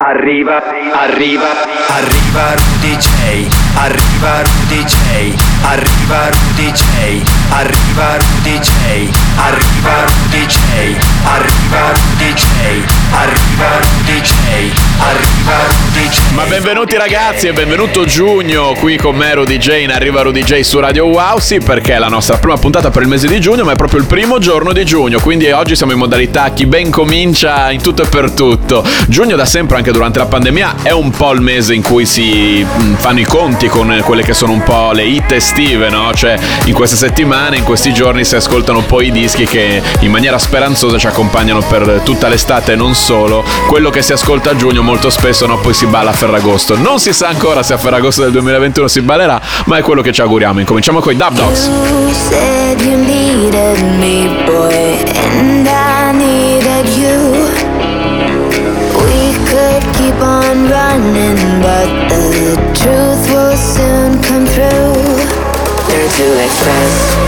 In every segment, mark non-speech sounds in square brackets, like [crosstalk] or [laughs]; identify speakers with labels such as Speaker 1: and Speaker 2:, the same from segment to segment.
Speaker 1: Arriva, arriva, arriva Rudy J, arriva Rudy J, arriva Rudy J, arriva Rudy J, arriva Rudy J, arriva Rudy J, arriva Rudy J, arriva Rudy J.
Speaker 2: Ma benvenuti ragazzi e benvenuto Giugno qui con me Rudy J in Arriva Rudy J su Radio Wow, sì perché è la nostra prima puntata per il mese di giugno ma è proprio il primo giorno di giugno, quindi oggi siamo in modalità chi ben comincia in tutto e per tutto. Giugno da sempre anche durante la pandemia è un po' il mese in cui si mm, fanno i conti con quelle che sono un po' le hit estive, no? Cioè in queste settimane, in questi giorni si ascoltano poi i dischi che in maniera speranzosa ci accompagnano per tutta l'estate e non solo. Quello che si ascolta a giugno molto spesso no, poi si balla a Ferragosto. Non si sa ancora se a Ferragosto del 2021 si ballerà, ma è quello che ci auguriamo. Incominciamo con i Dub Dogs.
Speaker 3: You but the truth will soon come through. Learn to express.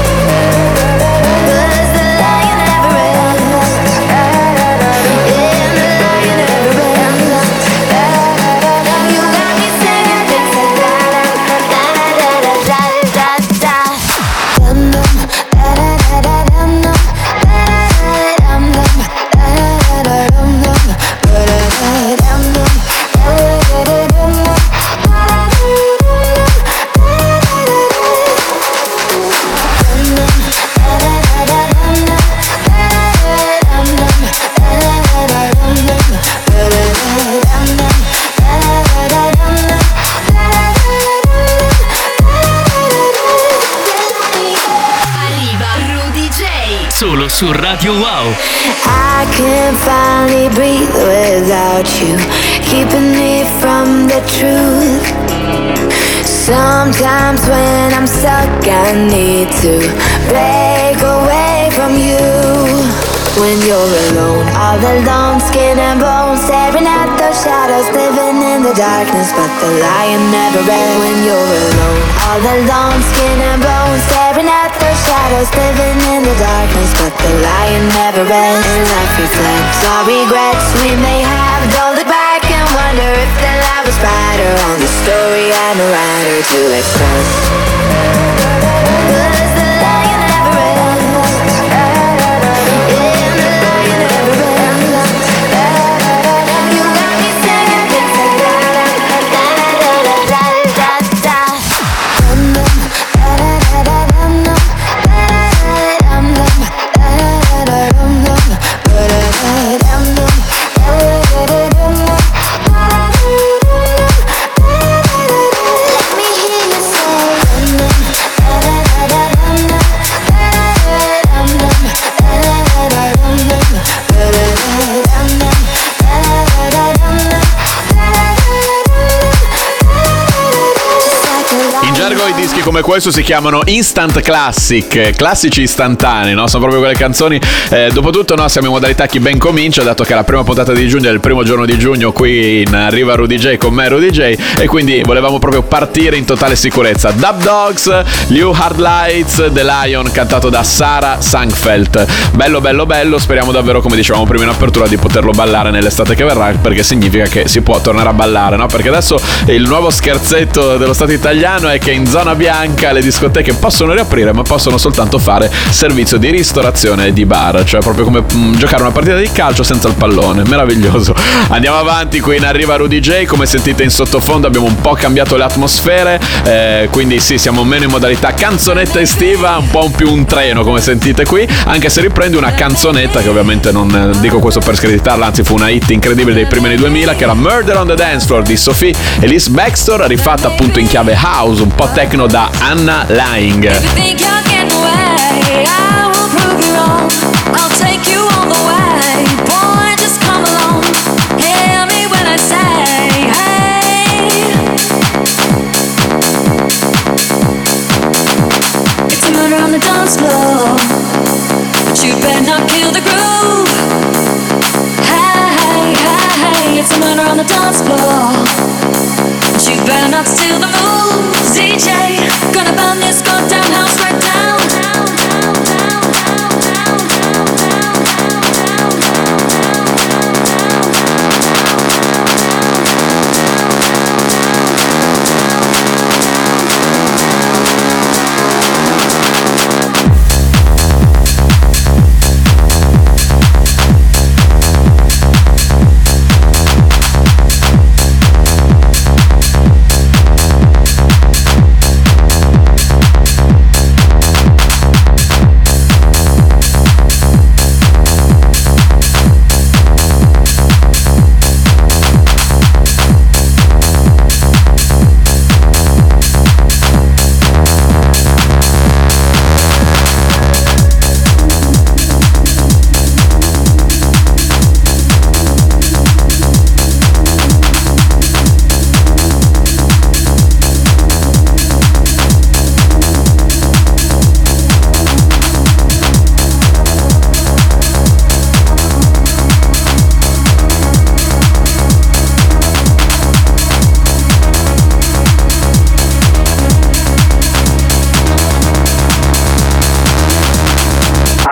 Speaker 3: I can finally breathe without you, keeping me from the truth. Sometimes when I'm stuck, I need to break away from you. When you're alone, all alone, skin and bones, staring at those shadows, living in the darkness, but the lion never ends. When you're alone, all alone, skin and bones, shadows, living in the darkness, but the lion never ends. And life reflects our regrets we may have. Don't look back and wonder if the light was brighter on the story I'm a writer to express.
Speaker 2: Dischi come questo si chiamano instant classic, classici istantanei, no? Sono proprio quelle canzoni. Eh, dopotutto, no, siamo in modalità chi ben comincia, dato che la prima puntata di giugno è il primo giorno di giugno qui in Riva Rudy J con me Rudy J e quindi volevamo proprio partire in totale sicurezza. Dub Dogs, New Hard Lights, The Lion, cantato da Sara Sangfeld. Bello, bello, bello. Speriamo davvero, come dicevamo prima in apertura, di poterlo ballare nell'estate che verrà, perché significa che si può tornare a ballare, no? Perché adesso il nuovo scherzetto dello Stato italiano è che in zona bianca le discoteche possono riaprire, ma possono soltanto fare servizio di ristorazione e di bar, cioè proprio come mm, giocare una partita di calcio senza il pallone. Meraviglioso. Andiamo avanti, qui in arriva Rudy J. Come sentite in sottofondo abbiamo un po' cambiato le atmosfere, eh, quindi sì, siamo meno in modalità canzonetta estiva, un po' più un treno come sentite qui, anche se riprendi una canzonetta che ovviamente non eh, dico questo per screditarla, anzi fu una hit incredibile dei primi anni 2000 che era Murder on the Dance Floor di Sophie Elise Baxter, rifatta appunto in chiave house, un po' techno da Anna Lying.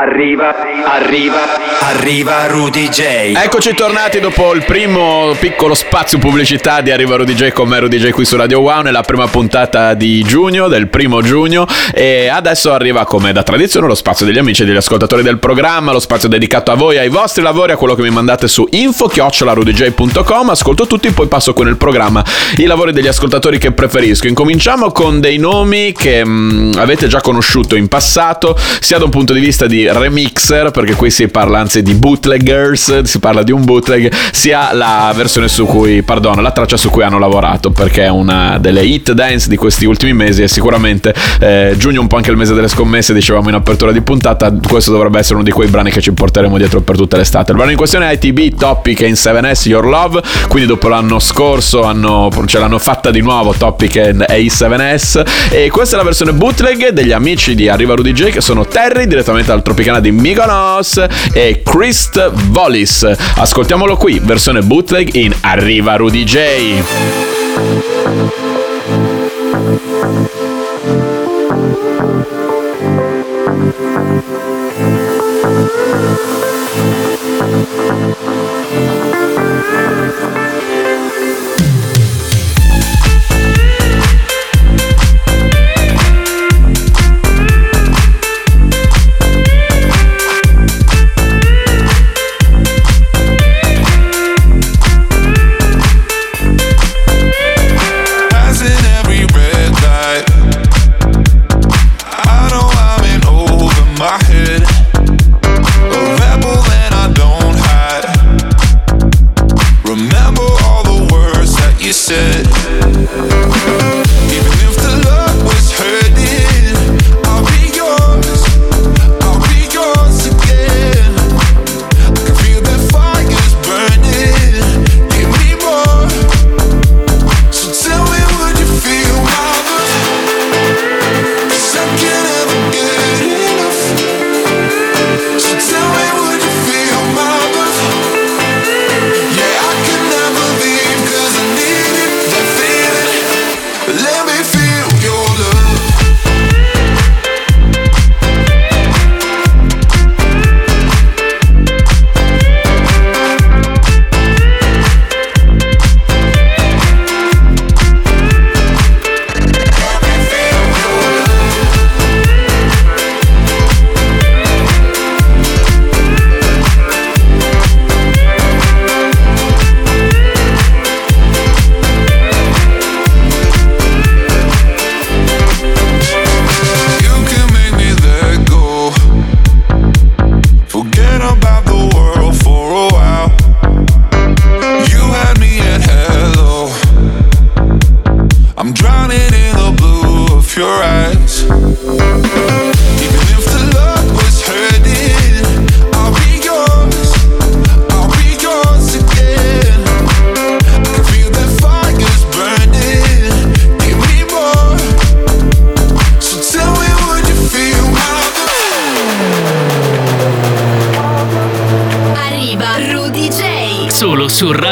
Speaker 1: Arriva, arriva, arriva Rudy J.
Speaker 2: Eccoci tornati dopo il primo piccolo spazio pubblicità di Arriva Rudy J con me Rudy J qui su Radio Wow nella prima puntata di giugno, del primo giugno e adesso arriva come da tradizione lo spazio degli amici e degli ascoltatori del programma, lo spazio dedicato a voi, ai vostri lavori, a quello che mi mandate su info-rudj.com, ascolto tutti, poi passo qui nel programma i lavori degli ascoltatori che preferisco. Incominciamo con dei nomi che mh, avete già conosciuto in passato, sia da un punto di vista di remixer, perché qui si parla anzi di bootleggers, si parla di un bootleg, sia la versione su cui, perdono, la traccia su cui hanno lavorato, perché è una delle hit dance di questi ultimi mesi e sicuramente eh, giugno un po' anche il mese delle scommesse, dicevamo in apertura di puntata, questo dovrebbe essere uno di quei brani che ci porteremo dietro per tutta l'estate. Il brano in questione è ITB Topic in 7S Your Love, quindi dopo l'anno scorso hanno, ce l'hanno fatta di nuovo Topic e A7S e questa è la versione bootleg degli amici di Arriva Rudy J che sono Terry direttamente dal Tropicana di Mykonos e Christ Vollis. Ascoltiamolo qui, versione bootleg in Arriva Rudy J.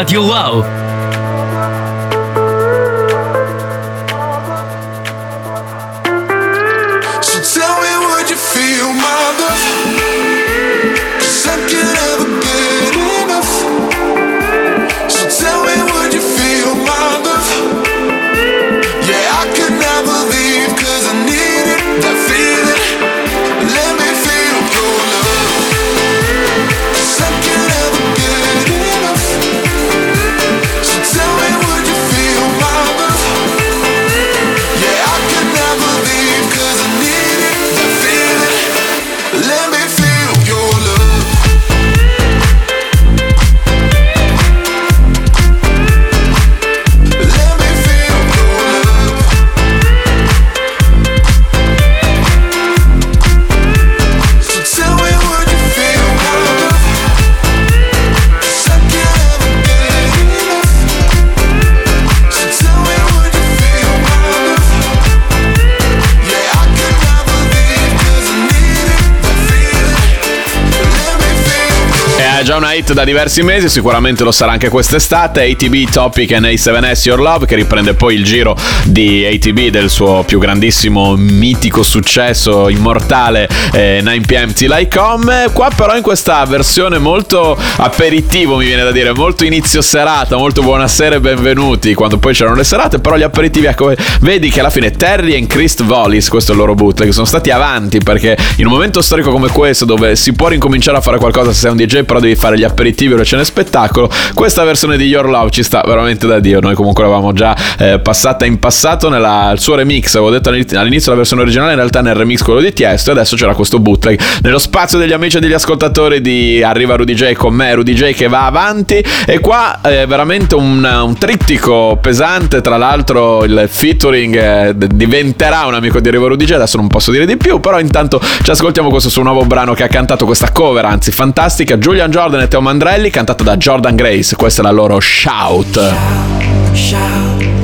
Speaker 4: Solo su Radio
Speaker 2: hit da diversi mesi, sicuramente lo sarà anche quest'estate. ATB Topic and A7S Your Love, che riprende poi il giro di ATB del suo più grandissimo mitico successo immortale eh, 9pm Till I Come. Qua però in questa versione molto aperitivo, mi viene da dire, molto inizio serata, molto buonasera e benvenuti, quando poi c'erano le serate, però gli aperitivi, ecco, vedi che alla fine Terry e Chris Vollis, questo è il loro bootleg, sono stati avanti perché in un momento storico come questo dove si può ricominciare a fare qualcosa se sei un DJ però devi fare gli aperitivi o le scene spettacolo. Questa versione di Your Love ci sta veramente da dio. Noi comunque l'avevamo già eh, passata in passato nel suo remix avevo detto all'inizio la versione originale in realtà nel remix quello di Tiesto e adesso c'era questo bootleg. Nello spazio degli amici e degli ascoltatori di Arriva Rudy J con me Rudy J che va avanti. E qua è veramente un, un trittico pesante tra l'altro il featuring eh, diventerà un amico di Arriva Rudy J adesso non posso dire di più però intanto ci ascoltiamo questo suo nuovo brano che ha cantato questa cover anzi fantastica Julian Jordan e Teo Mandrelli cantata da Jordan Grace. Questa è la loro Shout.
Speaker 5: Shout, let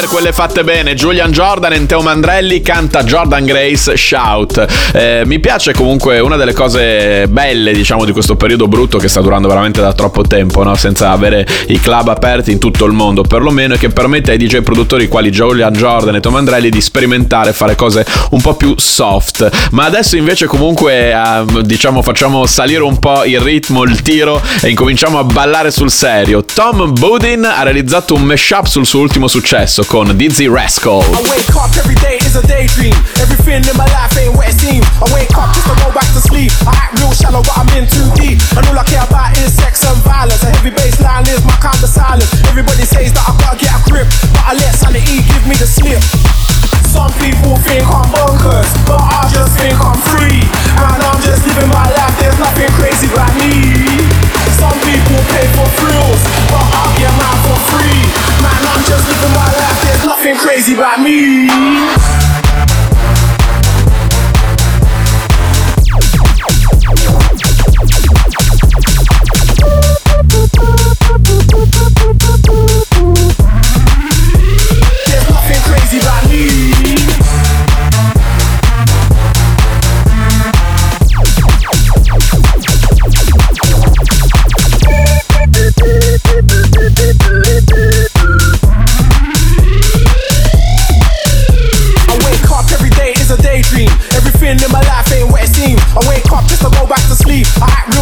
Speaker 2: Cover, quelle fatte bene, Julian Jordan e Teo Mandrelli canta Jordan Grace Shout. Eh, mi piace comunque una delle cose belle, diciamo, di questo periodo brutto che sta durando veramente da troppo tempo, no? senza avere i club aperti in tutto il mondo, perlomeno, e che permette ai DJ produttori quali Julian Jordan e Teo Mandrelli di sperimentare, fare cose un po' più soft. Ma adesso invece comunque, eh, diciamo, facciamo salire un po' il ritmo, il tiro e incominciamo a ballare sul serio. Tom Budin ha realizzato un mashup sul suo ultimo successo con Dizzy Rascal.
Speaker 6: I wake up every day is a daydream. Everything in my life ain't what it seems. I wake up just to go back to sleep. I act real shallow, but I'm in too deep. And all I care about is sex and violence. A heavy bass line is my kind of silence. Everybody says that I gotta get a grip, but I let sanity give me the slip. Some people think I'm bonkers, but I just think I'm free. And I'm just living my life, there's nothing crazy about me. Some people pay for thrills, but I'll get mine for free. Man, I'm just living my life, there's nothing crazy about me.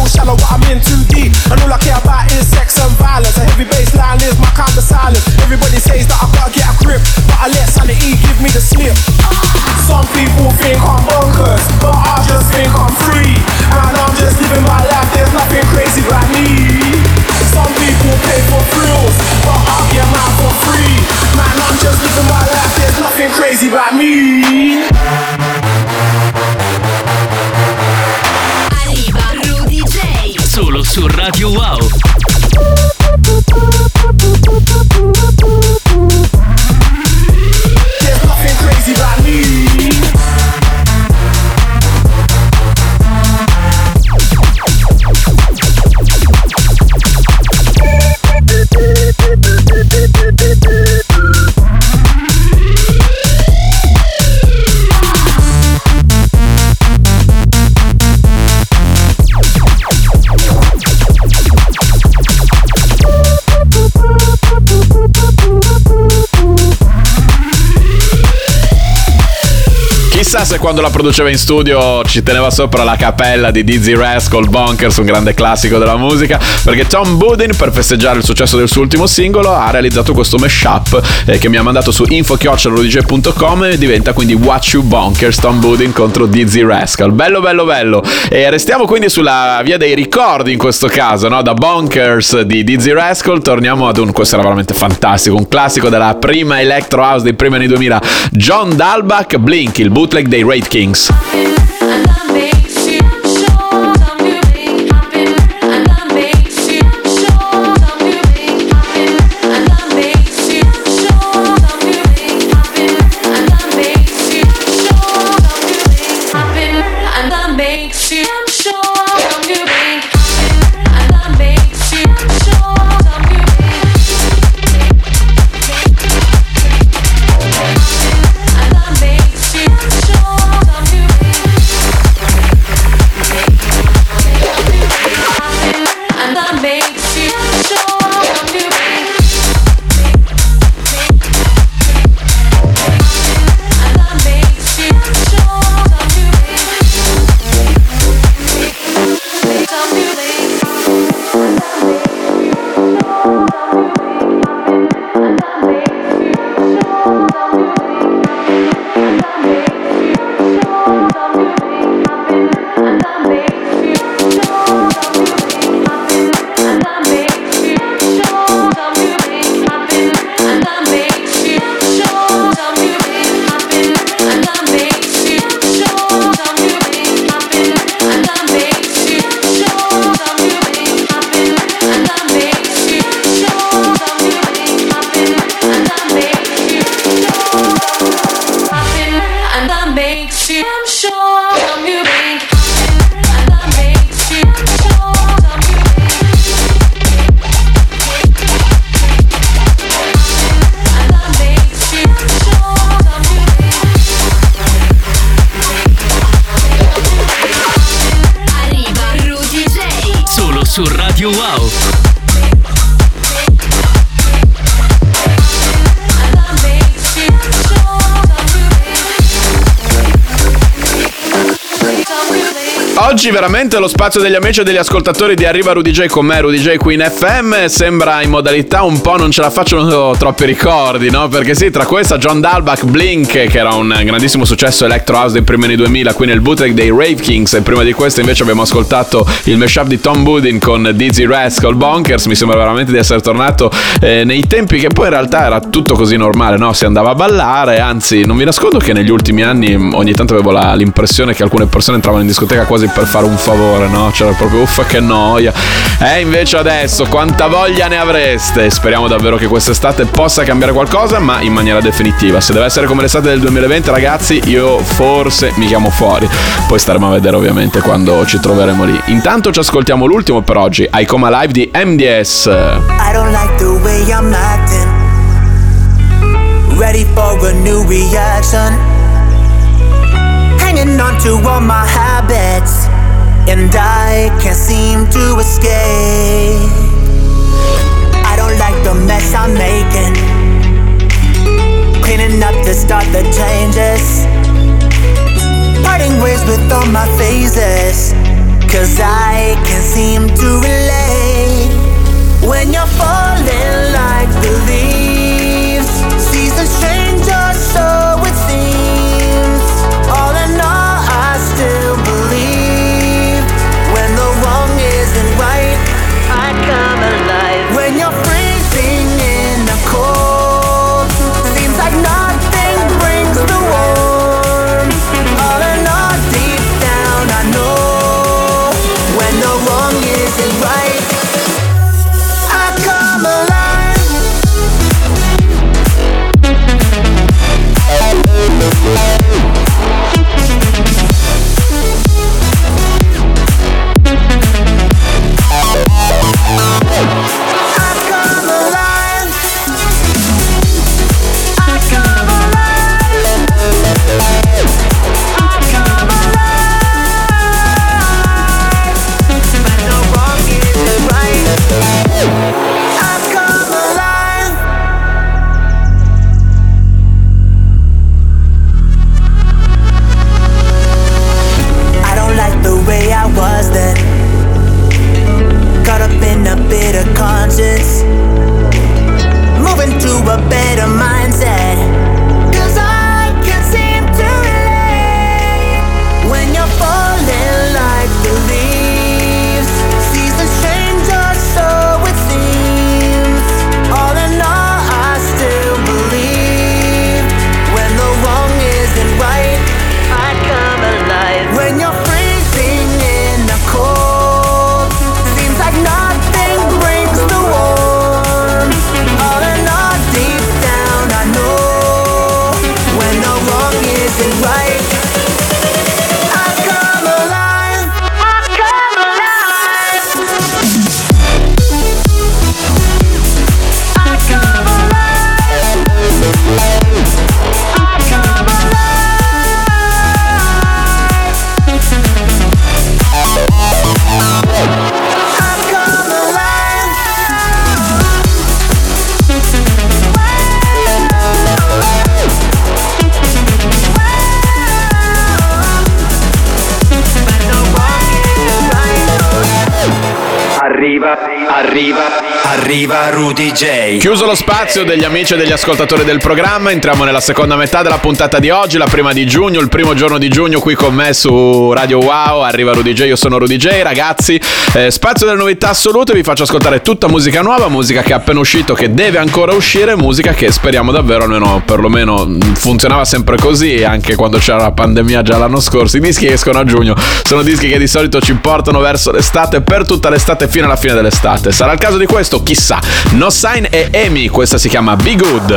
Speaker 6: Shallow, but I'm in too deep. And all I care about is sex and violence. A heavy bass line is my kind of silence. Everybody says that I gotta get a grip, but I let sanity give me the slip. Some people think I'm bonkers, but I just think I'm free. And I'm just living my life, there's nothing crazy about me. Some people pay for thrills, but I get mine for free. Man, I'm just living my life, there's nothing crazy about me.
Speaker 7: Solo su Radio Wow.
Speaker 2: Chissà se quando la produceva in studio ci teneva sopra la cappella di Dizzy Rascal Bonkers, un grande classico della musica, perché Tom Budin per festeggiare il successo del suo ultimo singolo ha realizzato questo mashup eh, che mi ha mandato su info.rodj.com e diventa quindi Watch You Bonkers Tom Budin contro Dizzy Rascal. Bello bello bello. E restiamo quindi sulla via dei ricordi in questo caso, no? Da Bonkers di Dizzy Rascal torniamo ad un questo era veramente fantastico, un classico della prima electro house dei primi anni 2000, John Dalbach Blink, il bootleg dei Raid Kings.
Speaker 7: Su Radio Wow.
Speaker 2: Oggi veramente lo spazio degli amici e degli ascoltatori di Arriva Rudy J con me, Rudy J qui in FM, sembra in modalità un po' non ce la facciano troppi ricordi, no? Perché sì, tra questa John Dalbach Blink, che era un grandissimo successo electro house dei primi anni 2000, qui nel bootleg dei Rave Kings, e prima di questo invece abbiamo ascoltato il mashup di Tom Budin con Dizzy Rascal Bonkers, mi sembra veramente di essere tornato eh, nei tempi che poi in realtà era tutto così normale, no? Si andava a ballare, anzi non vi nascondo che negli ultimi anni ogni tanto avevo la- l'impressione che alcune persone entravano in discoteca quasi per fare un favore, no? C'era proprio uffa che noia. E invece adesso quanta voglia ne avreste? Speriamo davvero che quest'estate possa cambiare qualcosa, ma in maniera definitiva. Se deve essere come l'estate del 2020, ragazzi, io forse mi chiamo fuori. Poi staremo a vedere ovviamente quando ci troveremo lì. Intanto ci ascoltiamo l'ultimo per oggi, Icoma Live di MDS.
Speaker 8: I don't like the way I'm acting. Ready for a new reaction. Hanging on to all my habits. And I can't seem to escape. I don't like the mess I'm making. Cleaning up to start the changes. Parting ways with all my phases. Cause I can't seem to relate
Speaker 1: arriva Rudy J.
Speaker 2: Chiuso lo spazio degli amici e degli ascoltatori del programma, entriamo nella seconda metà della puntata di oggi, la prima di giugno, il primo giorno di giugno qui con me su Radio Wow, arriva Rudy J, io sono Rudy J, ragazzi, eh, spazio delle novità assolute, vi faccio ascoltare tutta musica nuova, musica che è appena uscito, che deve ancora uscire, musica che speriamo davvero, almeno perlomeno funzionava sempre così, anche quando c'era la pandemia già l'anno scorso, i dischi escono a giugno sono dischi che di solito ci portano verso l'estate, per tutta l'estate fino alla fine dell'estate, sarà il caso di questo, chissà, No Sign e Amy, questa si chiama Be Good.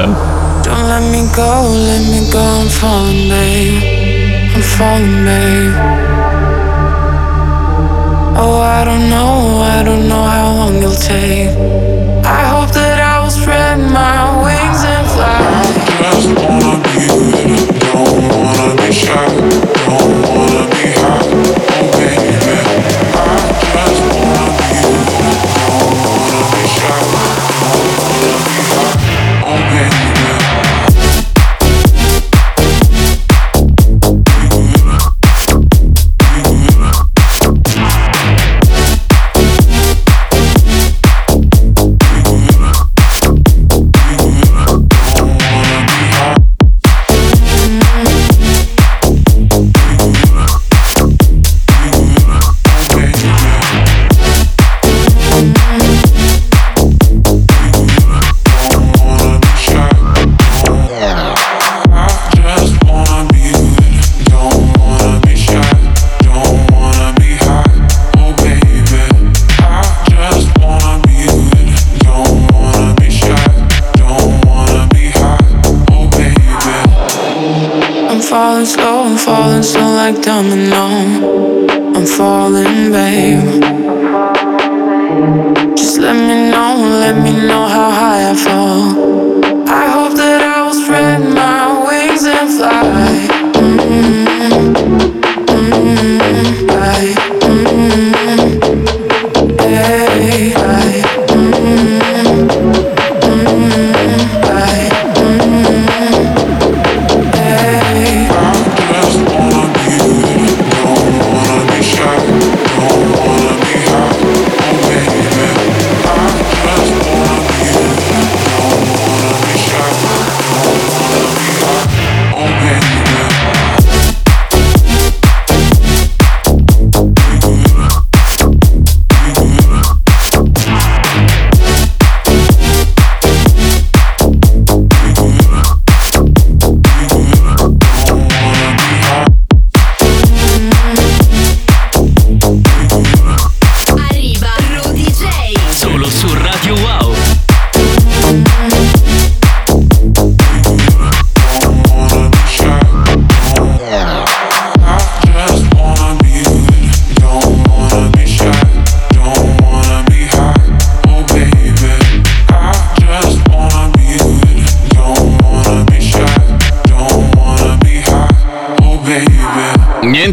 Speaker 9: Don't let me go, let me go, I'm falling, babe. I'm falling, babe. Oh, I don't know, I don't know how long you'll take. I hope that I will spread my wings and fly. Falling slow, I'm falling slow like domino. I'm falling, babe. Just let me know, let me know how high I fall.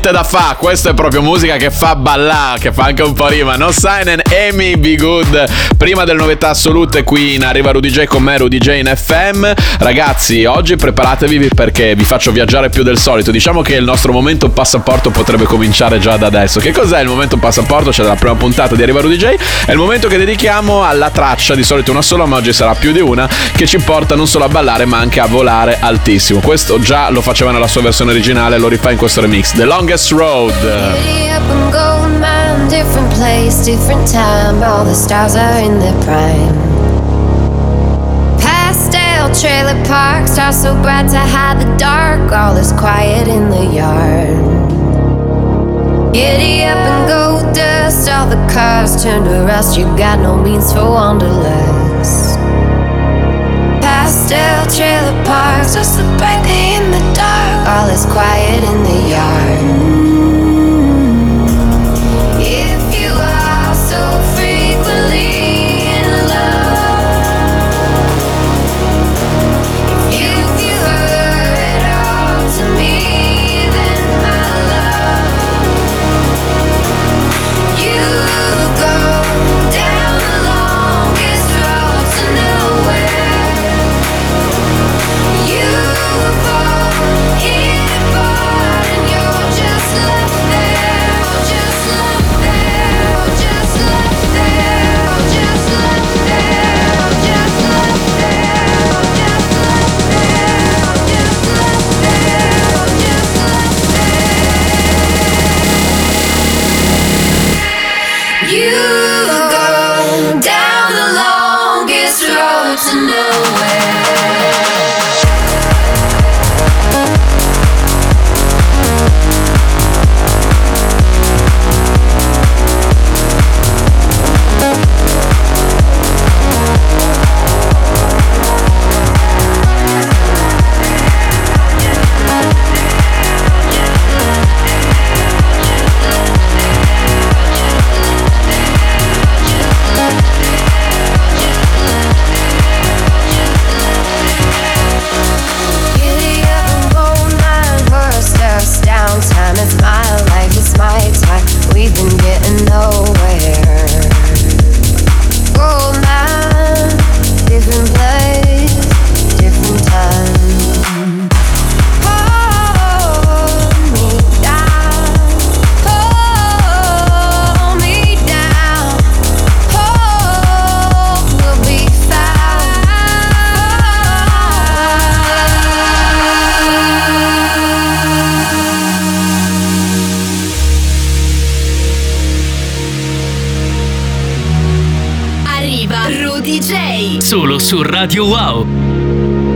Speaker 2: Niente da fa, questa è proprio musica che fa ballare, che fa anche un po' rima. No Sign Amy Be Good. Prima delle novità assolute qui in Arriva Rudy J con me Rudy J in FM. Ragazzi, oggi preparatevi perché vi faccio viaggiare più del solito. Diciamo che il nostro momento passaporto potrebbe cominciare già da adesso. Che cos'è il momento passaporto? C'è dalla prima puntata di Arriva Rudy J. È il momento che dedichiamo alla traccia, di solito una sola, ma oggi sarà più di una, che ci porta non solo a ballare ma anche a volare altissimo. Questo già lo faceva nella sua versione originale, lo rifà in questo remix. The Longest Road.
Speaker 3: Go, man. Different place, different time. All the stars are in their prime. Pastel trailer park, stars so bright to hide the dark. All is quiet in the yard. Giddy up and go, dust. All the cars turn to rust. You got no means for wanderlust. Pastel trailer parks, just so bright in the dark. All is quiet in the yard.
Speaker 7: Su Radio Wow.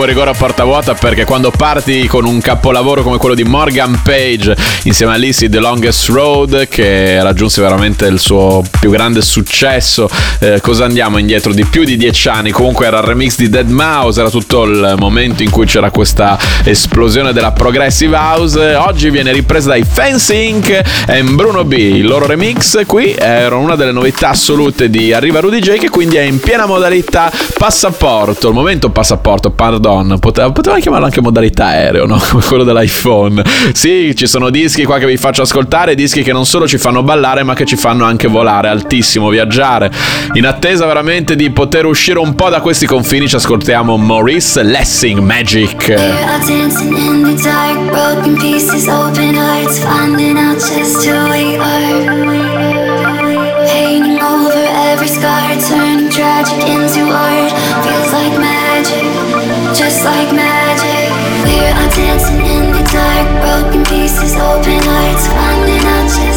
Speaker 2: Un rigore a porta vuota perché quando parti con un capolavoro come quello di Morgan Page insieme a Lizzie The Longest Road che raggiunse veramente il suo più grande successo, eh, cosa andiamo indietro di più di dieci anni? Comunque era il remix di Dead Mouse, era tutto il momento in cui c'era questa esplosione della Progressive House. Oggi viene ripresa dai Fencing e Bruno B. Il loro remix qui era una delle novità assolute di Arriva Rudy J che quindi è in piena modalità passaporto. Il momento passaporto, pardon, poteva, poteva chiamarlo anche modalità aereo, no? [laughs] Come quello dell'iPhone. Sì, ci sono dischi qua che vi faccio ascoltare, dischi che non solo ci fanno ballare, ma che ci fanno anche volare altissimo, viaggiare. In attesa veramente di poter uscire un po' da questi confini, ci ascoltiamo Maurice Lessing Magic.
Speaker 10: Painting over every scar, turning tragic into art. Like magic. We're out dancing in the dark, broken pieces, open hearts, finding out just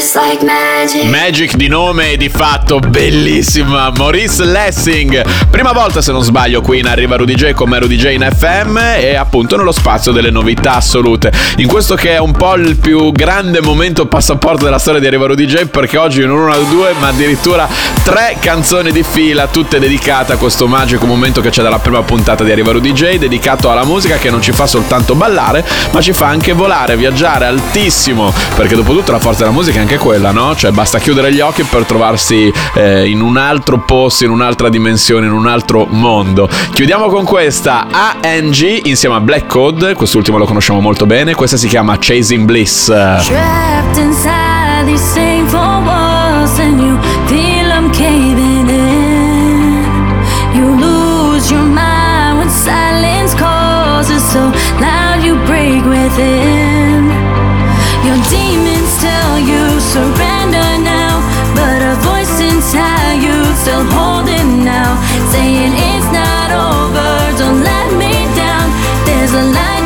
Speaker 10: like magic. Magic
Speaker 2: di nome e di fatto bellissima. Maurice Lessing. Prima volta se non sbaglio qui in Arriva Rudy J come Rudy J in FM E appunto nello spazio delle novità assolute. In questo che è un po' il più grande momento passaporto della storia di Arriva Rudy J Perché oggi non una o due ma addirittura tre canzoni di fila Tutte dedicate a questo magico momento che c'è dalla prima puntata di Arriva Rudy J Dedicato alla musica che non ci fa soltanto ballare Ma ci fa anche volare, viaggiare altissimo Perché dopo tutto la forza della musica è anche quella, no? Cioè basta chiudere gli occhi per trovarsi eh, in un altro posto, in un'altra dimensione, in un altro mondo. Chiudiamo con questa ANG insieme a Black Code, quest'ultimo lo conosciamo molto bene, questa si chiama Chasing Bliss.
Speaker 11: Trapped inside these same four walls, and you feel I'm caving in. You lose your mind when silence calls. So loud you break within. Me down. There's a light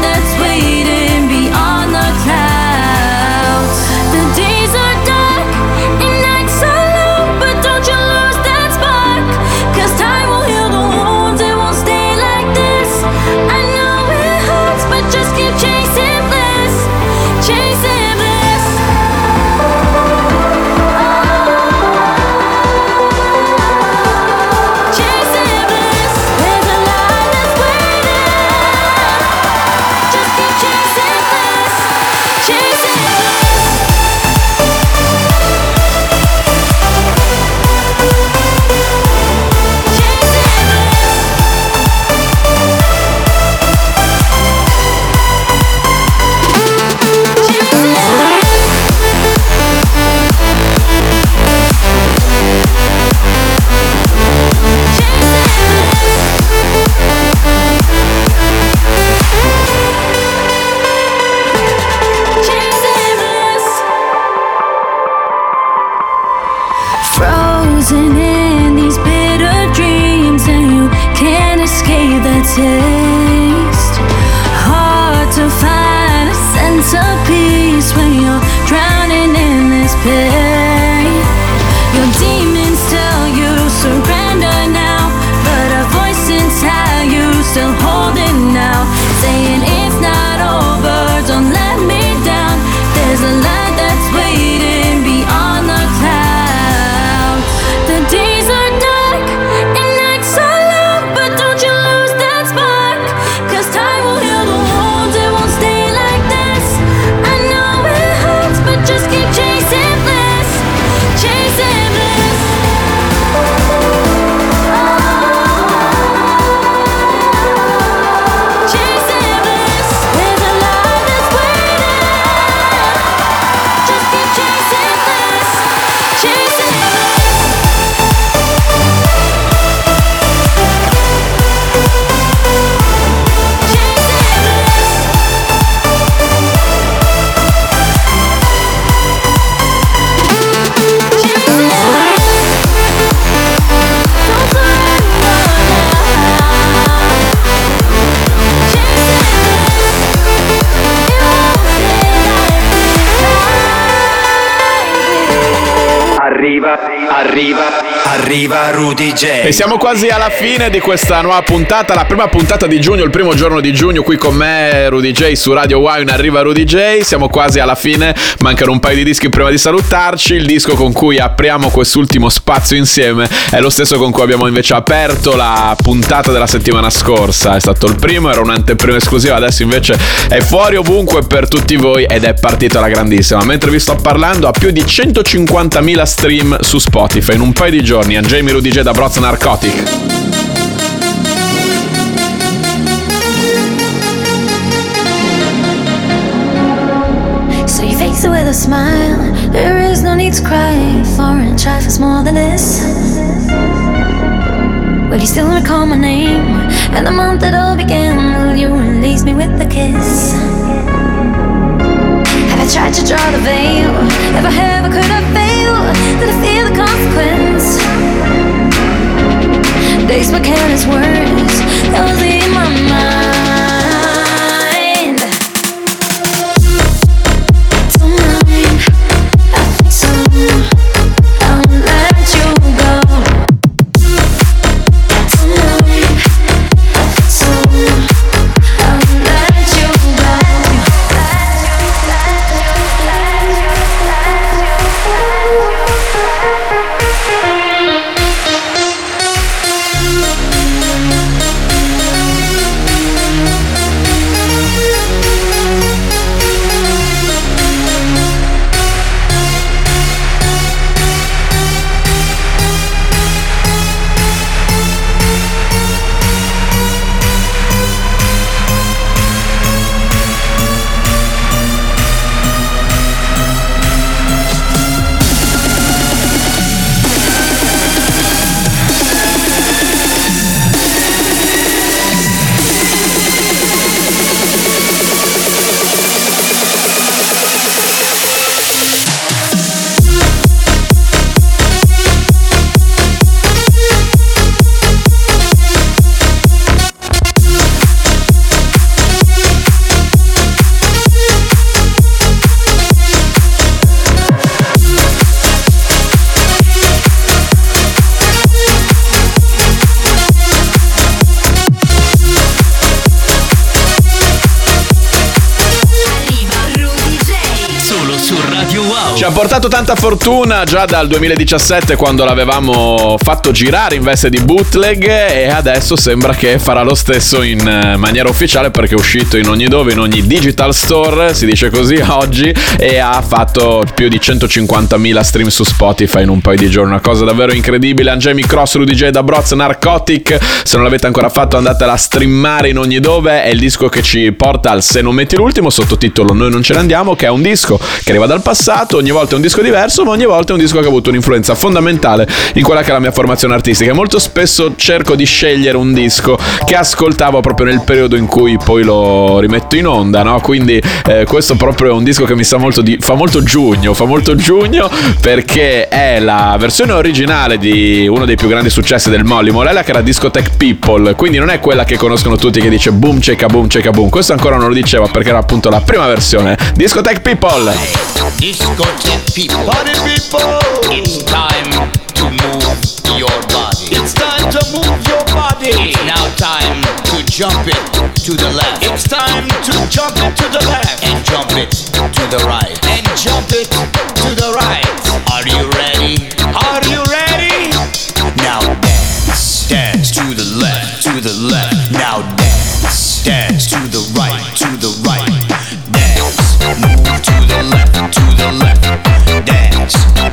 Speaker 1: arriva, arriva Rudy J.
Speaker 2: E siamo quasi alla fine di questa nuova puntata, la prima puntata di giugno, il primo giorno di giugno qui con me Rudy J su Radio Wine arriva Rudy J, siamo quasi alla fine, mancano un paio di dischi prima di salutarci, il disco con cui apriamo quest'ultimo spazio insieme è lo stesso con cui abbiamo invece aperto la puntata della settimana scorsa, è stato il primo, era un'anteprima esclusiva, adesso invece è fuori ovunque per tutti voi ed è partita la grandissima, mentre vi sto parlando ha più di 150.000 stream su Spotify in un paio di giorni, a Jamie Rudy J da Broz Narcotic.
Speaker 11: Smile. Is no need to cry. Foreign trifles more than this. Will you still recall my name and the month it all began? Will you release me with a kiss? Have I tried to draw the veil? If I have, could I fail? Did I fear the consequence? Days my careless words, that was in my mind.
Speaker 2: Portato tanta fortuna già dal 2017 quando l'avevamo fatto girare in veste di bootleg e adesso sembra che farà lo stesso in eh, maniera ufficiale perché è uscito in ogni dove, in ogni digital store, si dice così [laughs] oggi, e ha fatto più di 150.000 stream su Spotify in un paio di giorni, una cosa davvero incredibile. Angemi Cross, Rudy J da Broz, Narcotic, se non l'avete ancora fatto andatela a streamare in ogni dove, è il disco che ci porta al Se non metti l'ultimo, sottotitolo Noi non ce ne andiamo, che è un disco che arriva dal passato, ogni volta volta è un disco diverso, ma ogni volta è un disco che ha avuto un'influenza fondamentale in quella che è la mia formazione artistica. E Molto spesso cerco di scegliere un disco che ascoltavo proprio nel periodo in cui poi lo rimetto in onda, no? Quindi eh, questo proprio è un disco che mi sa molto di... fa molto giugno, fa molto giugno perché è la versione originale di uno dei più grandi successi del Molly Morella che era Discotech People, quindi non è quella che conoscono tutti che dice boom ceca boom ceca boom, questo ancora non lo diceva perché era appunto la prima versione. Discotech People!
Speaker 12: Discotech people.
Speaker 13: Party people.
Speaker 12: It's time to move your body.
Speaker 13: It's time to move your body.
Speaker 12: It's now time to jump it to the left.
Speaker 13: It's time to jump it to the left.
Speaker 12: And jump it to the right.
Speaker 13: And jump it to the right
Speaker 2: house.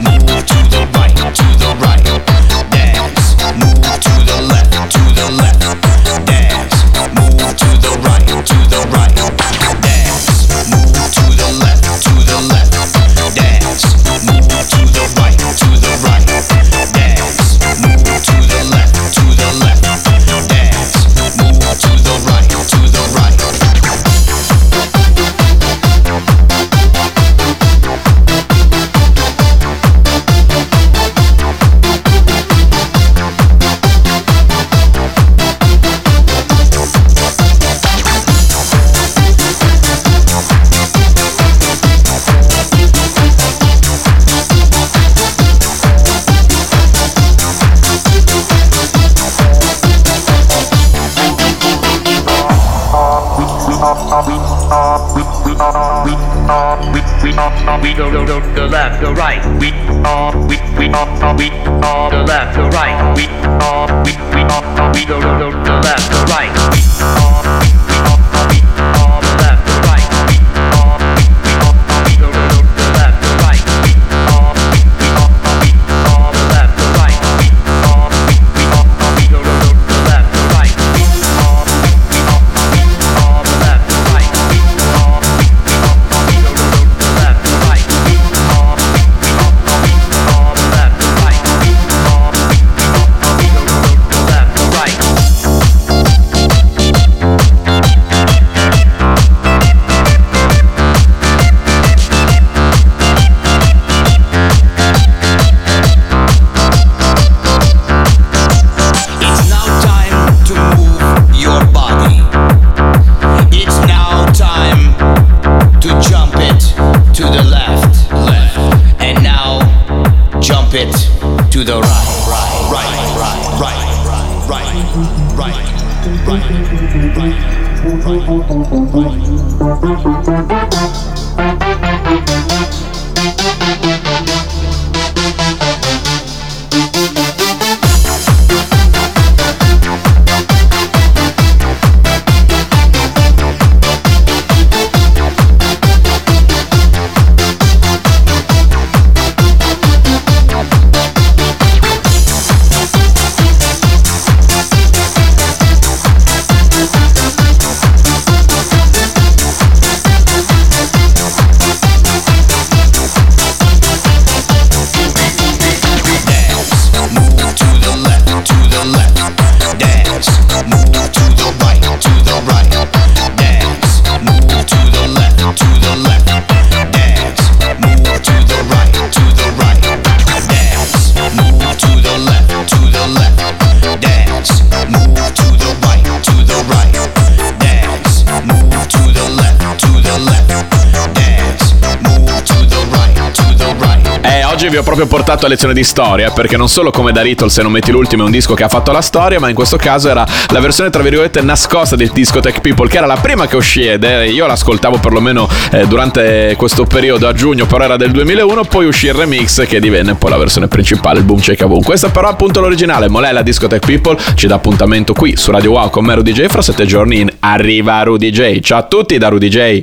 Speaker 2: stato a lezione di storia, perché non solo come da Ritual se non metti l'ultimo è un disco che ha fatto la storia, ma in questo caso era la versione tra virgolette nascosta del disco Tech People, che era la prima che uscì ed io l'ascoltavo perlomeno eh, durante questo periodo a giugno, però era del 2001, poi uscì il remix che divenne poi la versione principale, il boom check boom. Questa però appunto l'originale, Molella Disco Tech People, ci dà appuntamento qui su Radio Wow con me Rudy fra sette giorni in Arriva Rudy J. Ciao a tutti da Rudy J.